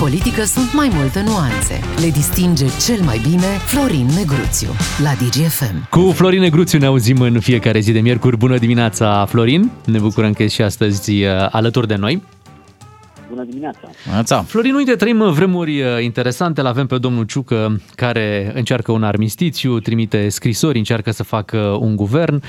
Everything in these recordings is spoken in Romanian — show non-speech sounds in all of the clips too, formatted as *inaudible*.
politică sunt mai multe nuanțe. Le distinge cel mai bine Florin Negruțiu la DGFM. Cu Florin Negruțiu ne auzim în fiecare zi de miercuri. Bună dimineața, Florin! Ne bucurăm că ești și astăzi uh, alături de noi. Bună dimineața! Bună Florin, uite, trăim vremuri uh, interesante. L-avem pe domnul Ciucă care încearcă un armistițiu, trimite scrisori, încearcă să facă un guvern.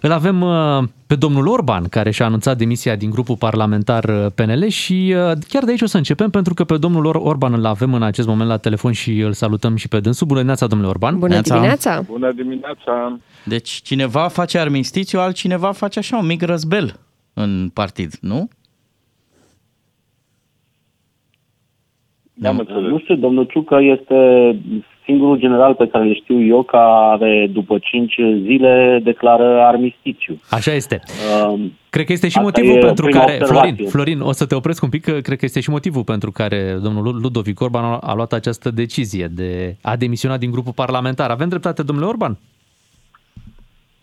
Îl avem uh, pe domnul Orban, care și-a anunțat demisia din grupul parlamentar uh, PNL și chiar de aici o să începem, pentru că pe domnul Orban îl avem în acest moment la telefon și îl salutăm și pe dânsul. Bună dimineața, domnule Orban! Bună dimineața! Bună dimineața! Deci cineva face armistițiu, altcineva face așa un mic răzbel în partid, nu? Da, nu știu, domnul Ciucă este singurul general pe care îl știu eu care după 5 zile declară armistițiu. Așa este. Uh, cred că este și motivul pentru care, Florin, Florin, o să te opresc un pic, că cred că este și motivul pentru care domnul Ludovic Orban a luat această decizie de a demisiona din grupul parlamentar. Avem dreptate, domnule Orban?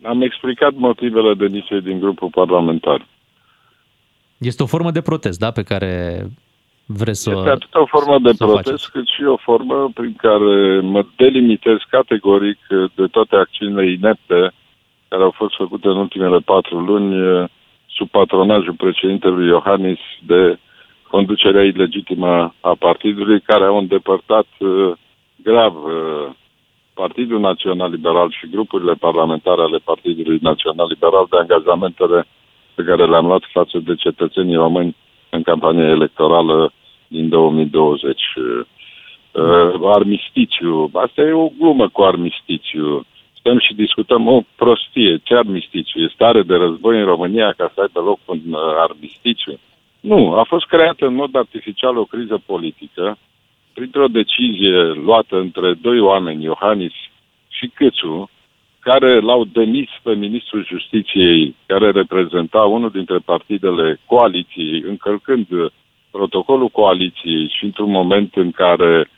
Am explicat motivele demisiei din grupul parlamentar. Este o formă de protest, da, pe care vreți să Este atât o formă de protest, faceți. cât și o formă prin care mă delimitez categoric de toate acțiunile inepte care au fost făcute în ultimele patru luni eh, sub patronajul președintelui Iohannis de conducerea ilegitimă a partidului, care au îndepărtat eh, grav eh, Partidul Național Liberal și grupurile parlamentare ale Partidului Național Liberal de angajamentele pe care le-am luat față de cetățenii români în campania electorală din 2020. Uh, armisticiu, asta e o glumă cu armisticiu. Stăm și discutăm o prostie. Ce armisticiu? E stare de război în România ca să aibă loc un uh, armisticiu? Nu, a fost creată în mod artificial o criză politică printr-o decizie luată între doi oameni, Iohannis și Câțu, care l-au demis pe ministrul justiției, care reprezenta unul dintre partidele coaliției, încălcând protocolul coaliției și într-un moment în care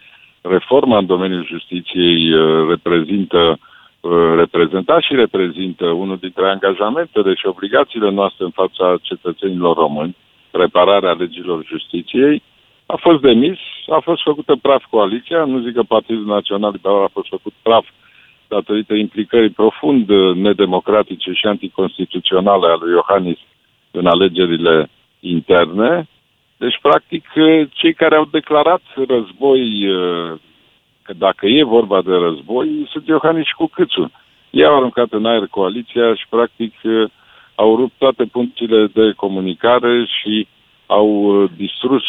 reforma în domeniul justiției uh, reprezintă uh, reprezenta și reprezintă unul dintre angajamentele și obligațiile noastre în fața cetățenilor români, repararea legilor justiției, a fost demis, a fost făcută praf coaliția, nu zic că Partidul Național Liberal a fost făcut praf datorită implicării profund nedemocratice și anticonstituționale ale lui Iohannis în alegerile interne, deci, practic, cei care au declarat război, că dacă e vorba de război, sunt Iohannis și cu Câțu. Ei au aruncat în aer coaliția și, practic, au rupt toate punctele de comunicare și au distrus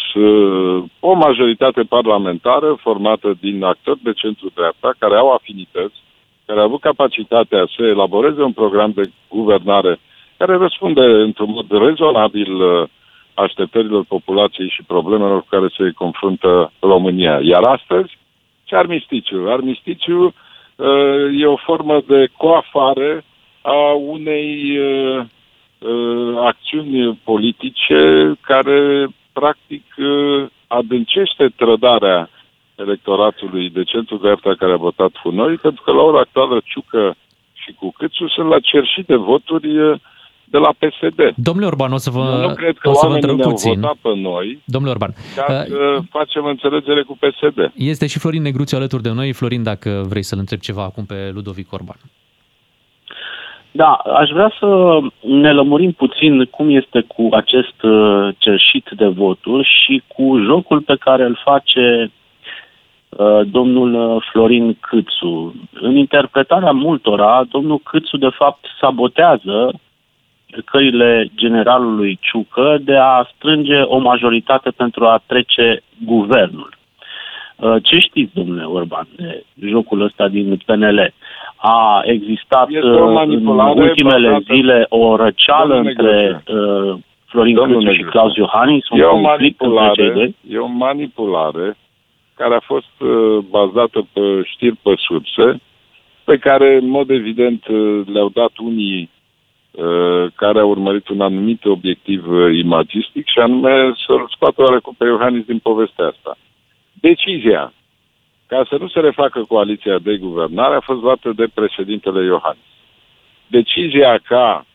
o majoritate parlamentară formată din actori de centru-dreapta care au afinități, care au avut capacitatea să elaboreze un program de guvernare care răspunde într-un mod rezonabil uh, așteptărilor populației și problemelor cu care se confruntă România. Iar astăzi, ce armisticiu? Armisticiu uh, e o formă de coafare a unei uh, uh, acțiuni politice care, practic, uh, adâncește trădarea electoratului de centru-dreapta care a votat cu noi, pentru că la ora actuală Ciucă și cu Câțu sunt la cerșit de voturi uh, de la PSD. Domnule Orban, o să vă Eu nu cred că o să oamenii ne-au puțin. votat pe noi Domnule Orban, ca uh, să facem înțelegere cu PSD. Este și Florin Negruțiu alături de noi. Florin, dacă vrei să-l întreb ceva acum pe Ludovic Orban. Da, aș vrea să ne lămurim puțin cum este cu acest uh, cerșit de voturi și cu jocul pe care îl face uh, domnul Florin Câțu. În interpretarea multora, domnul Câțu de fapt sabotează încercările generalului Ciucă de a strânge o majoritate pentru a trece guvernul. Uh, ce știți, domnule Orban, de jocul ăsta din PNL? A existat uh, în ultimele bazată. zile o răceală între uh, Florin Câțu și Claus Iohannis, un e o manipulare, E o manipulare care a fost uh, bazată pe știri pe surse, pe care, în mod evident, uh, le-au dat unii Uh, care a urmărit un anumit obiectiv uh, imagistic și anume să-l scoată oarecum pe Iohannis din povestea asta. Decizia ca să nu se refacă coaliția de guvernare a fost luată de președintele Iohannis. Decizia ca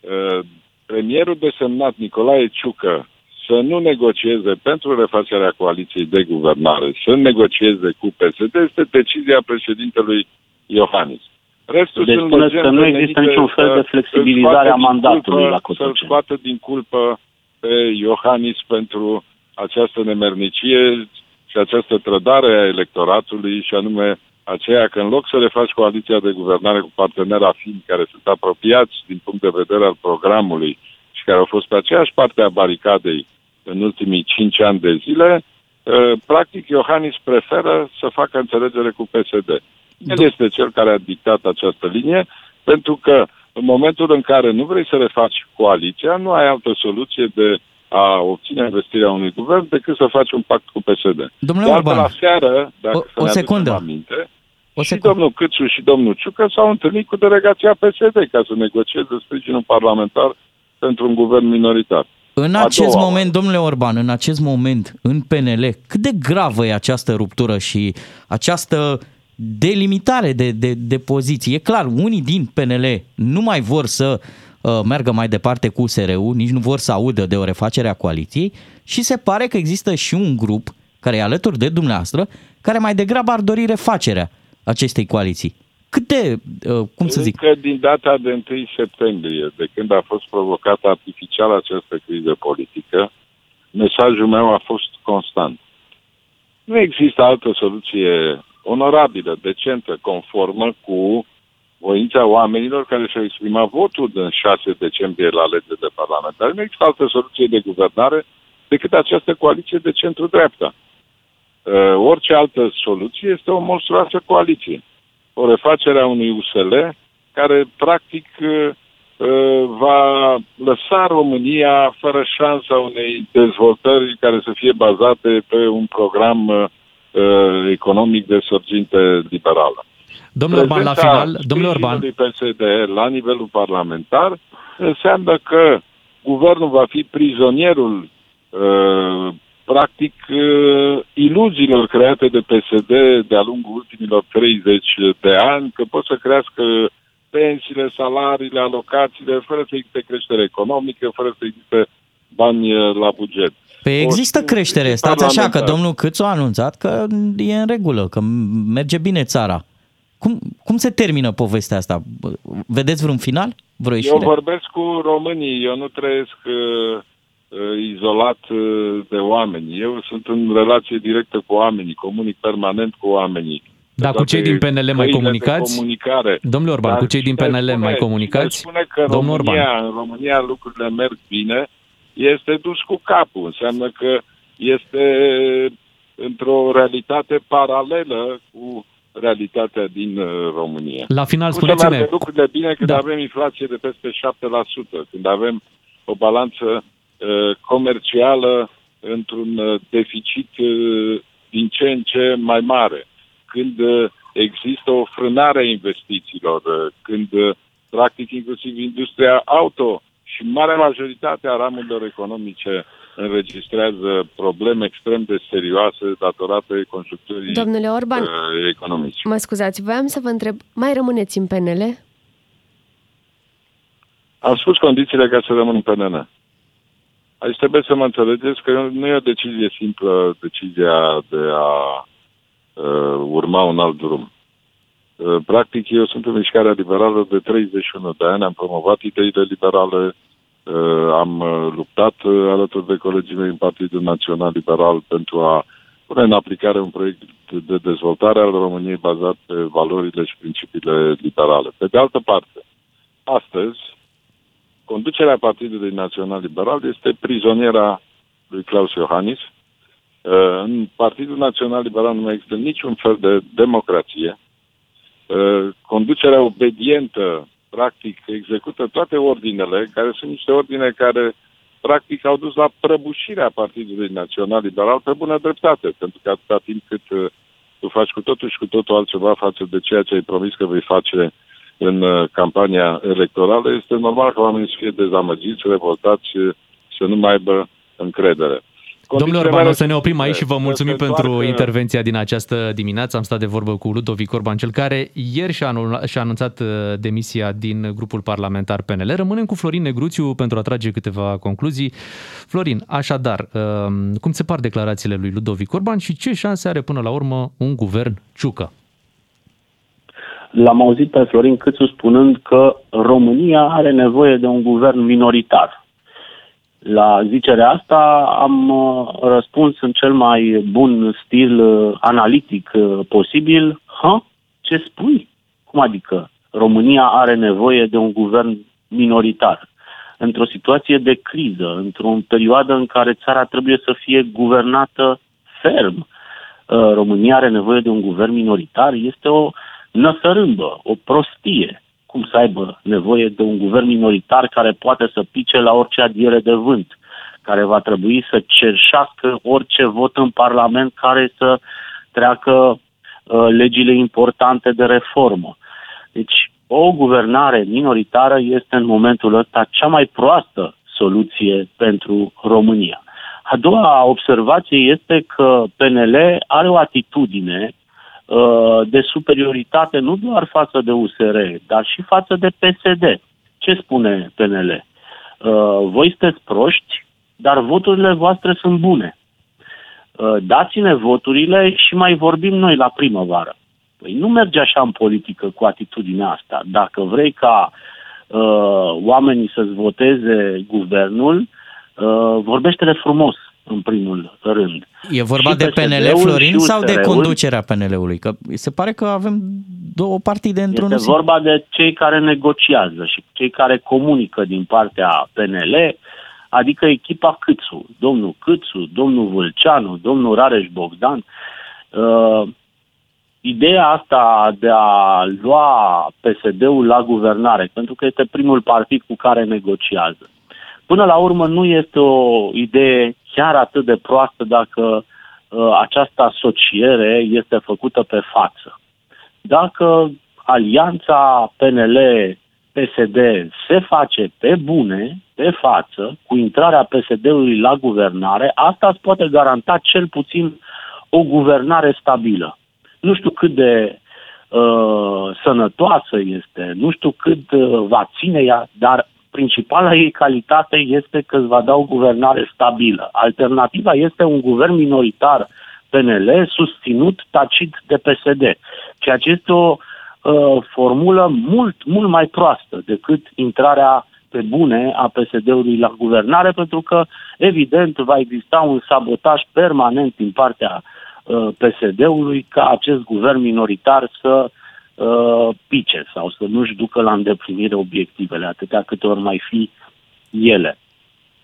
uh, premierul desemnat Nicolae Ciucă să nu negocieze pentru refacerea coaliției de guvernare, să negocieze cu PSD, este decizia președintelui Iohannis. Restul deci spuneți că nu există niciun fel de flexibilizare a mandatului culpă, la Cotroceni. Să-l scoată din culpă pe Iohannis pentru această nemernicie și această trădare a electoratului și anume aceea că în loc să refaci coaliția de guvernare cu parteneri afini care sunt apropiați din punct de vedere al programului și care au fost pe aceeași parte a baricadei în ultimii cinci ani de zile, ă, practic Iohannis preferă să facă înțelegere cu PSD. El este cel care a dictat această linie pentru că în momentul în care nu vrei să refaci coaliția, nu ai altă soluție de a obține investirea unui guvern decât să faci un pact cu PSD. Domnule Orban, la seară, dacă o, o secundă. Aminte, o și domnul Câțu și domnul Ciucă s-au întâlnit cu delegația PSD ca să negocieze sprijinul parlamentar pentru un guvern minoritar. În acest moment, domnule Orban, în acest moment, în PNL, cât de gravă e această ruptură și această delimitare de, de, de poziții? E clar, unii din PNL nu mai vor să uh, meargă mai departe cu SRU, nici nu vor să audă de o refacere a coaliției și se pare că există și un grup care e alături de dumneavoastră, care mai degrabă ar dori refacerea acestei coaliții. Cât de, uh, cum să zic? Încă din data de 1 septembrie, de când a fost provocată artificial această criză politică, mesajul meu a fost constant. Nu există altă soluție onorabilă, decentă, conformă cu voința oamenilor care și-au exprimat votul în 6 decembrie la alegerile parlamentare. Nu există altă soluție de guvernare decât această coaliție de centru-dreapta. Uh, orice altă soluție este o monstruoasă coaliție. O refacere a unui USL care, practic, uh, uh, va lăsa România fără șansa unei dezvoltări care să fie bazate pe un program economic de sorginte liberală. Domnule Orban, la final, domnule Orban... PSD la nivelul parlamentar înseamnă că guvernul va fi prizonierul practic uh, iluziilor create de PSD de-a lungul ultimilor 30 de ani, că pot să crească pensiile, salariile, alocațiile, fără să existe creștere economică, fără să existe bani uh, la buget. Păi există creștere, stați așa că domnul Câțu a anunțat că e în regulă, că merge bine țara. Cum, cum se termină povestea asta? Vedeți vreun final? Vreo ieșire? Eu vorbesc cu românii, eu nu trăiesc uh, Uh, izolat uh, de oameni. Eu sunt în relație directă cu oamenii, comunic permanent cu oamenii. Da, cu cei din PNL mai comunicați? Comunicare. Domnule Orban, Dar cu cei din PNL spune, mai comunicați? spune că Domnul România, Orban. în România lucrurile merg bine, este dus cu capul. Înseamnă că este într-o realitate paralelă cu realitatea din uh, România. La final, spuneți-ne... lucrurile bine când da. avem inflație de peste 7%, când avem o balanță Uh, comercială într-un uh, deficit uh, din ce în ce mai mare, când există o frânare a investițiilor, când practic inclusiv industria auto și marea majoritate a ramurilor economice înregistrează probleme extrem de serioase datorate conjuncturii Domnule Orban, uh, economice. Mă scuzați, voiam să vă întreb, mai rămâneți în PNL? Am spus condițiile ca să rămân în PNL. Aici trebuie să mă înțelegeți că nu e o decizie simplă, decizia de a uh, urma un alt drum. Uh, practic, eu sunt în mișcarea liberală de 31 de ani, am promovat ideile liberale, uh, am uh, luptat uh, alături de colegii mei în Partidul Național Liberal pentru a pune în aplicare un proiect de dezvoltare al României bazat pe valorile și principiile liberale. Pe de altă parte, astăzi, conducerea Partidului Național Liberal este prizoniera lui Claus Iohannis. Uh, în Partidul Național Liberal nu mai există niciun fel de democrație. Uh, conducerea obedientă, practic, execută toate ordinele, care sunt niște ordine care, practic, au dus la prăbușirea Partidului Național Liberal pe bună dreptate, pentru că atâta timp cât uh, tu faci cu totul și cu totul altceva față de ceea ce ai promis că vei face în uh, campania electorală, este normal că oamenii să fie dezamăgiți, revoltați, să nu mai aibă încredere. Domnule Orban, o să ne oprim aici și vă să mulțumim se pentru întoarcă- intervenția din această dimineață. Am stat de vorbă cu Ludovic Orban, cel care ieri și-a anul- și-a anunțat uh, demisia din grupul parlamentar PNL. Rămânem cu Florin Negruțiu pentru a trage câteva concluzii. Florin, așadar, uh, cum se par declarațiile lui Ludovic Orban și ce șanse are până la urmă un guvern Ciucă? L-am auzit pe Florin Câțu spunând că România are nevoie de un guvern minoritar. La zicerea asta am uh, răspuns în cel mai bun stil uh, analitic uh, posibil. Ha? Ce spui? Cum adică România are nevoie de un guvern minoritar? Într-o situație de criză, într-o perioadă în care țara trebuie să fie guvernată ferm, uh, România are nevoie de un guvern minoritar, este o năsărâmbă, o prostie. Cum să aibă nevoie de un guvern minoritar care poate să pice la orice adiere de vânt, care va trebui să cerșească orice vot în Parlament care să treacă uh, legile importante de reformă. Deci, o guvernare minoritară este în momentul ăsta cea mai proastă soluție pentru România. A doua observație este că PNL are o atitudine uh, de superioritate nu doar față de USR, dar și față de PSD. Ce spune PNL? Uh, voi sunteți proști, dar voturile voastre sunt bune. Uh, dați-ne voturile și mai vorbim noi la primăvară. Păi nu merge așa în politică cu atitudinea asta. Dacă vrei ca uh, oamenii să-ți voteze guvernul, uh, vorbește-le frumos, în primul rând. E vorba Și de PNL, PSD-ul Florin, și sau de USR-ul. conducerea PNL-ului? Că se pare că avem două partide într-un Este vorba de cei care negociază și cei care comunică din partea PNL, adică echipa Câțu, domnul Câțu, domnul Vâlceanu, domnul Rareș Bogdan. Uh, ideea asta de a lua PSD-ul la guvernare, pentru că este primul partid cu care negociază, până la urmă nu este o idee chiar atât de proastă dacă uh, această asociere este făcută pe față. Dacă alianța PNL-PSD se face pe bune, pe față, cu intrarea PSD-ului la guvernare, asta îți poate garanta cel puțin o guvernare stabilă. Nu știu cât de uh, sănătoasă este, nu știu cât uh, va ține ea, dar principala ei calitate este că îți va da o guvernare stabilă. Alternativa este un guvern minoritar PNL susținut tacit de PSD, ceea ce este o uh, formulă mult, mult mai proastă decât intrarea pe bune a PSD-ului la guvernare, pentru că, evident, va exista un sabotaj permanent din partea uh, PSD-ului ca acest guvern minoritar să uh, pice sau să nu-și ducă la îndeplinire obiectivele, atâtea câte ori mai fi ele.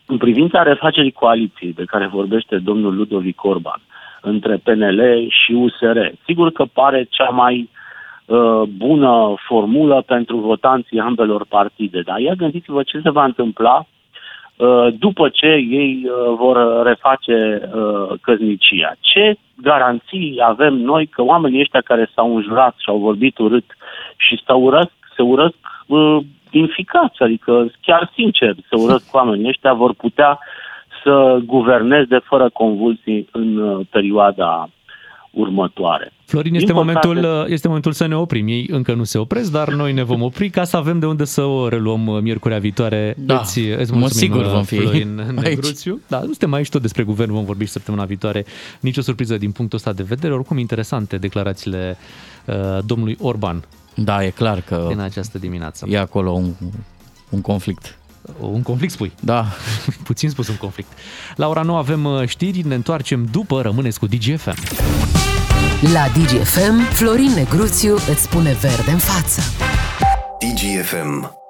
În privința refacerii coaliției de care vorbește domnul Ludovic Orban între PNL și USR, sigur că pare cea mai uh, bună formulă pentru votanții ambelor partide, dar ia gândiți-vă ce se va întâmpla uh, după ce ei uh, vor reface uh, căznicia. Ce garanții avem noi că oamenii ăștia care s-au înjurat și au vorbit urât și se urăsc, se urăsc uh, din ficați, adică chiar sincer se urăsc oamenii ăștia, vor putea să guverneze fără convulsii în uh, perioada următoare. Florin, este Din momentul, păcate- este momentul să ne oprim. Ei încă nu se opresc, dar noi ne vom opri ca să avem de unde să o reluăm uh, miercurea viitoare. Da, îți, îți mă mulțumim, sigur uh, vom fi Florin aici. Negruțiu. Da, nu suntem aici tot despre guvern, vom vorbi și săptămâna viitoare. Nici o surpriză din punctul ăsta de vedere. Oricum, interesante declarațiile uh, domnului Orban Da, e clar că din această dimineață. e acolo un, un conflict. Un conflict, spui. Da, *laughs* Puțin spus un conflict. La ora 9 avem uh, știri, ne întoarcem după, rămâneți cu DGFM. La DGFM, Florin Negruțiu îți spune verde în față. DGFM.